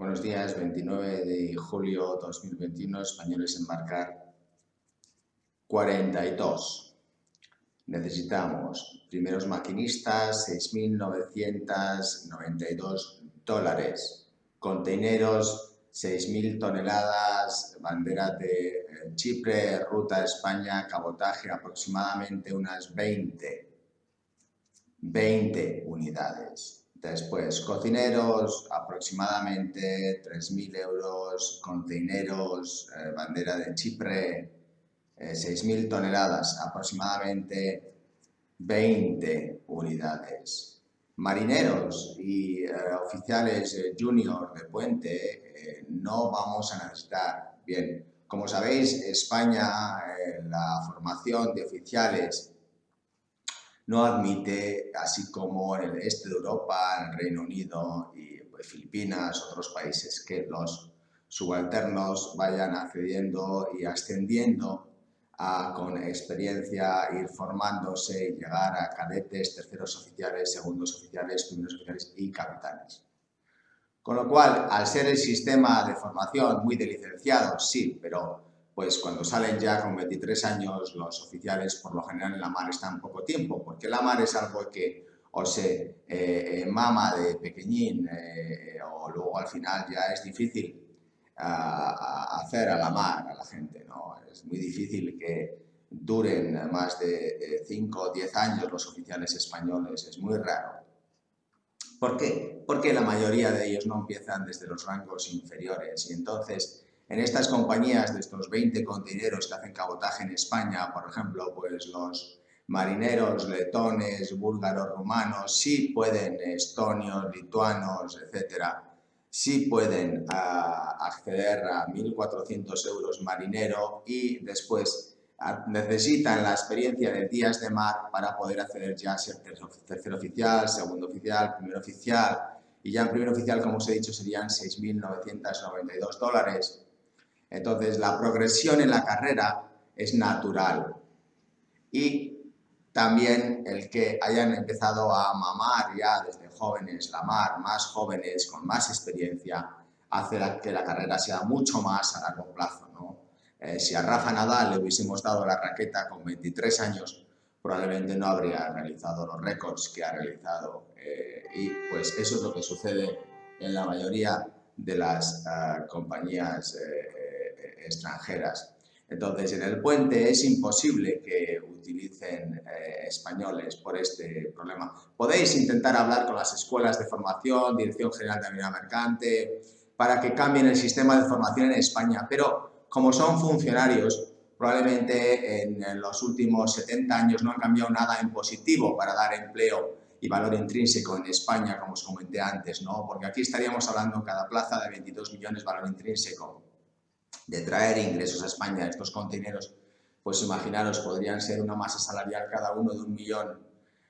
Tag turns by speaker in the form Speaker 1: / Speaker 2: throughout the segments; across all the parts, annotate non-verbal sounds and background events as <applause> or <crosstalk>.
Speaker 1: Buenos días, 29 de julio 2021, españoles embarcar 42. Necesitamos primeros maquinistas, 6.992 dólares. Conteneros, 6.000 toneladas, bandera de eh, Chipre, ruta España, cabotaje aproximadamente unas 20. 20 unidades. Después, cocineros, aproximadamente 3.000 euros, containeros, eh, bandera de Chipre, 6.000 eh, toneladas, aproximadamente 20 unidades. Marineros y eh, oficiales junior de puente no vamos a necesitar. Bien, como sabéis, España, la formación de oficiales no admite, así como en el este de Europa, en el Reino Unido y pues, Filipinas, otros países, que los subalternos vayan accediendo y ascendiendo con experiencia, ir formándose y llegar a cadetes, terceros oficiales, segundos oficiales, primeros oficiales y capitanes. Con lo cual, al ser el sistema de formación muy de licenciados, sí, pero pues cuando salen ya con 23 años los oficiales por lo general en la mar están poco tiempo, porque la mar es algo que o se eh, mama de pequeñín eh, o luego al final ya es difícil hacer a la mar a la gente, ¿no? Es muy difícil que duren más de 5 o 10 años los oficiales españoles, es muy raro. ¿Por qué? Porque la mayoría de ellos no empiezan desde los rangos inferiores y entonces en estas compañías de estos 20 contineros que hacen cabotaje en España, por ejemplo, pues los marineros letones, búlgaros, rumanos, sí pueden, estonios, lituanos, etcétera, sí pueden ah, acceder a 1.400 euros marinero y después ah, necesitan la experiencia de días de mar para poder acceder ya a ser tercer oficial, segundo oficial, primer oficial. Y ya en primer oficial, como os he dicho, serían 6.992 dólares entonces, la progresión en la carrera es natural. Y también el que hayan empezado a mamar ya desde jóvenes la mar, más jóvenes, con más experiencia, hace que la carrera sea mucho más a largo plazo. Eh, si a Rafa Nadal le hubiésemos dado la raqueta con 23 años, probablemente no habría realizado los récords que ha realizado. Eh, y pues eso es lo que sucede en la mayoría de las ah, compañías eh, extranjeras. Entonces, en el puente es imposible que utilicen eh, españoles por este problema. Podéis intentar hablar con las escuelas de formación, Dirección General de Avenida Mercante, para que cambien el sistema de formación en España, pero como son funcionarios, probablemente en, en los últimos 70 años no han cambiado nada en positivo para dar empleo y valor intrínseco en España, como os comenté antes, ¿no? porque aquí estaríamos hablando cada plaza de 22 millones valor intrínseco de traer ingresos a España. Estos contenedores, pues imaginaros, podrían ser una masa salarial cada uno de un millón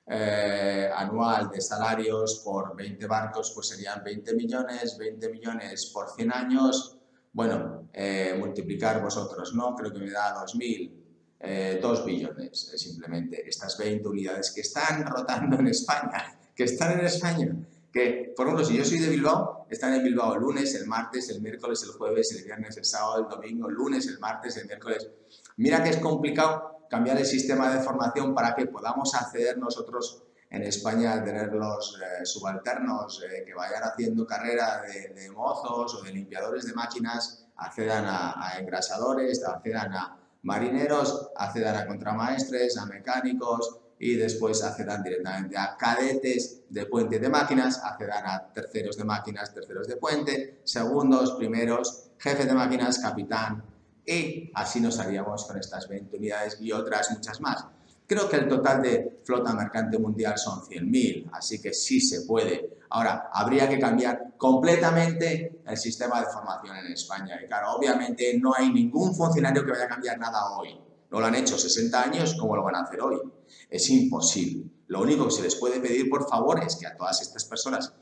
Speaker 1: eh, anual de salarios por 20 barcos, pues serían 20 millones, 20 millones por 100 años. Bueno, eh, multiplicar vosotros, ¿no? Creo que me da 2.000, eh, 2 billones, simplemente. Estas 20 unidades que están rotando en España, <laughs> que están en España que, por ejemplo, si yo soy de Bilbao, están en Bilbao el lunes, el martes, el miércoles, el jueves, el viernes, el sábado, el domingo, el lunes, el martes, el miércoles. Mira que es complicado cambiar el sistema de formación para que podamos acceder nosotros en España a tener los eh, subalternos eh, que vayan haciendo carrera de, mozos o de limpiadores de máquinas, accedan a, a engrasadores, accedan a marineros, accedan a contramaestres, a mecánicos, y después accedan directamente a cadetes de puente de máquinas, accedan a terceros de máquinas, terceros de puente, segundos, primeros, jefe de máquinas, capitán y así nos haríamos con estas 20 unidades y otras muchas más. Creo que el total de flota mercante mundial son 100.000, así que sí se puede. Ahora, habría que cambiar completamente el sistema de formación en España. Y claro, obviamente no hay ningún funcionario que vaya a cambiar nada hoy. No lo han hecho 60 años, ¿cómo lo van a hacer hoy? Es imposible. Lo único que se les puede pedir, por favor, es que a todas estas personas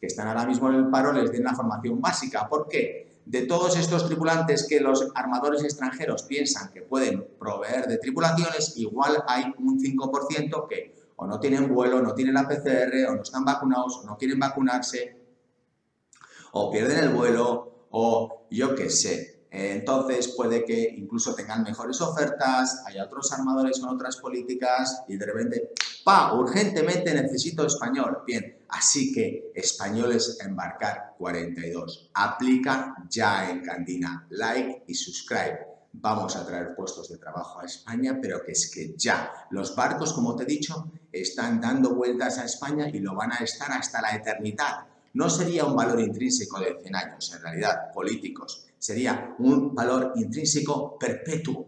Speaker 1: que están ahora mismo en el paro les den la formación básica. ¿Por qué? De todos estos tripulantes que los armadores extranjeros piensan que pueden proveer de tripulaciones, igual hay un 5% que o no tienen vuelo, no tienen la PCR, o no están vacunados, o no quieren vacunarse, o pierden el vuelo o yo qué sé. Entonces puede que incluso tengan mejores ofertas, haya otros armadores con otras políticas y de repente, ¡pa! Urgentemente necesito español. Bien, así que españoles embarcar 42. Aplica ya en Candina. Like y subscribe vamos a traer puestos de trabajo a España, pero que es que ya los barcos, como te he dicho, están dando vueltas a España y lo van a estar hasta la eternidad. No sería un valor intrínseco de 100 años, en realidad, políticos. Sería un valor intrínseco perpetuo.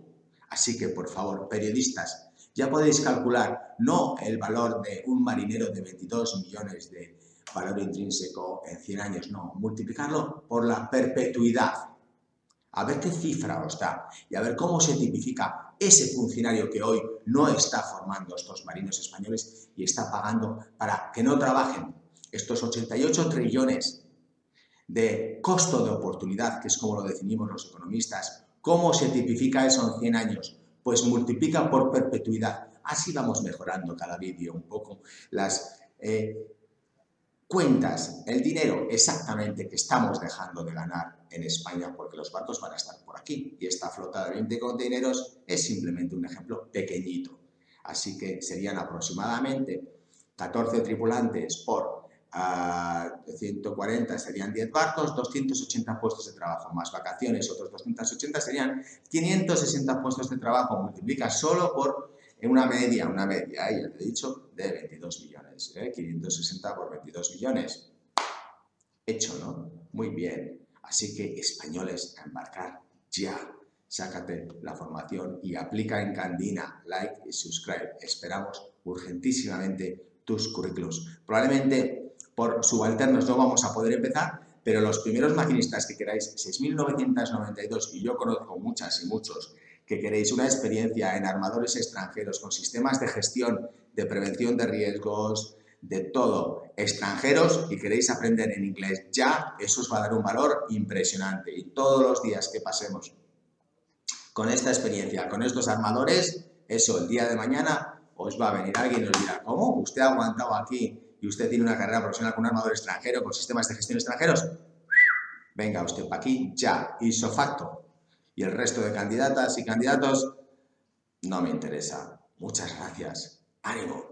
Speaker 1: Así que, por favor, periodistas, ya podéis calcular no el valor de un marinero de 22 millones de valor intrínseco en 100 años, no, multiplicarlo por la perpetuidad a ver qué cifra os da y a ver cómo se tipifica ese funcionario que hoy no está formando estos marinos españoles y está pagando para que no trabajen estos 88 trillones de costo de oportunidad, que es como lo definimos los economistas, ¿cómo se tipifica eso en 100 años? Pues multiplica por perpetuidad. Así vamos mejorando cada vídeo un poco las eh, cuentas, el dinero exactamente que estamos dejando de ganar en España porque los barcos van a estar por aquí y esta flota de 20 contenedores es simplemente un ejemplo pequeñito. Así que serían aproximadamente 14 tripulantes por 140 ah, serían 10 barcos, 280 puestos de trabajo, más vacaciones, otros 280 serían 560 puestos de trabajo, multiplica solo por una media, una media, ya te he dicho, de 22 millones, 560 ¿eh? por 22 millones. Hecho, ¿no? Muy bien. Así que españoles, a embarcar ya. Sácate la formación y aplica en Candina, like y subscribe. Esperamos urgentísimamente tus currículos. Probablemente por subalternos no vamos a poder empezar, pero los primeros maquinistas que queráis, 6.992, y yo conozco muchas y muchos, que queréis una experiencia en armadores extranjeros con sistemas de gestión, de prevención de riesgos, de todo extranjeros y queréis aprender en inglés ya, eso os va a dar un valor impresionante. Y todos los días que pasemos con esta experiencia, con estos armadores, eso el día de mañana os va a venir alguien y os dirá, ¿cómo? ¿Usted ha aguantado aquí y usted tiene una carrera profesional con un armador extranjero, con sistemas de gestión extranjeros? Venga usted para aquí ya, hizo facto. Y el resto de candidatas y candidatos no me interesa. Muchas gracias. Ánimo.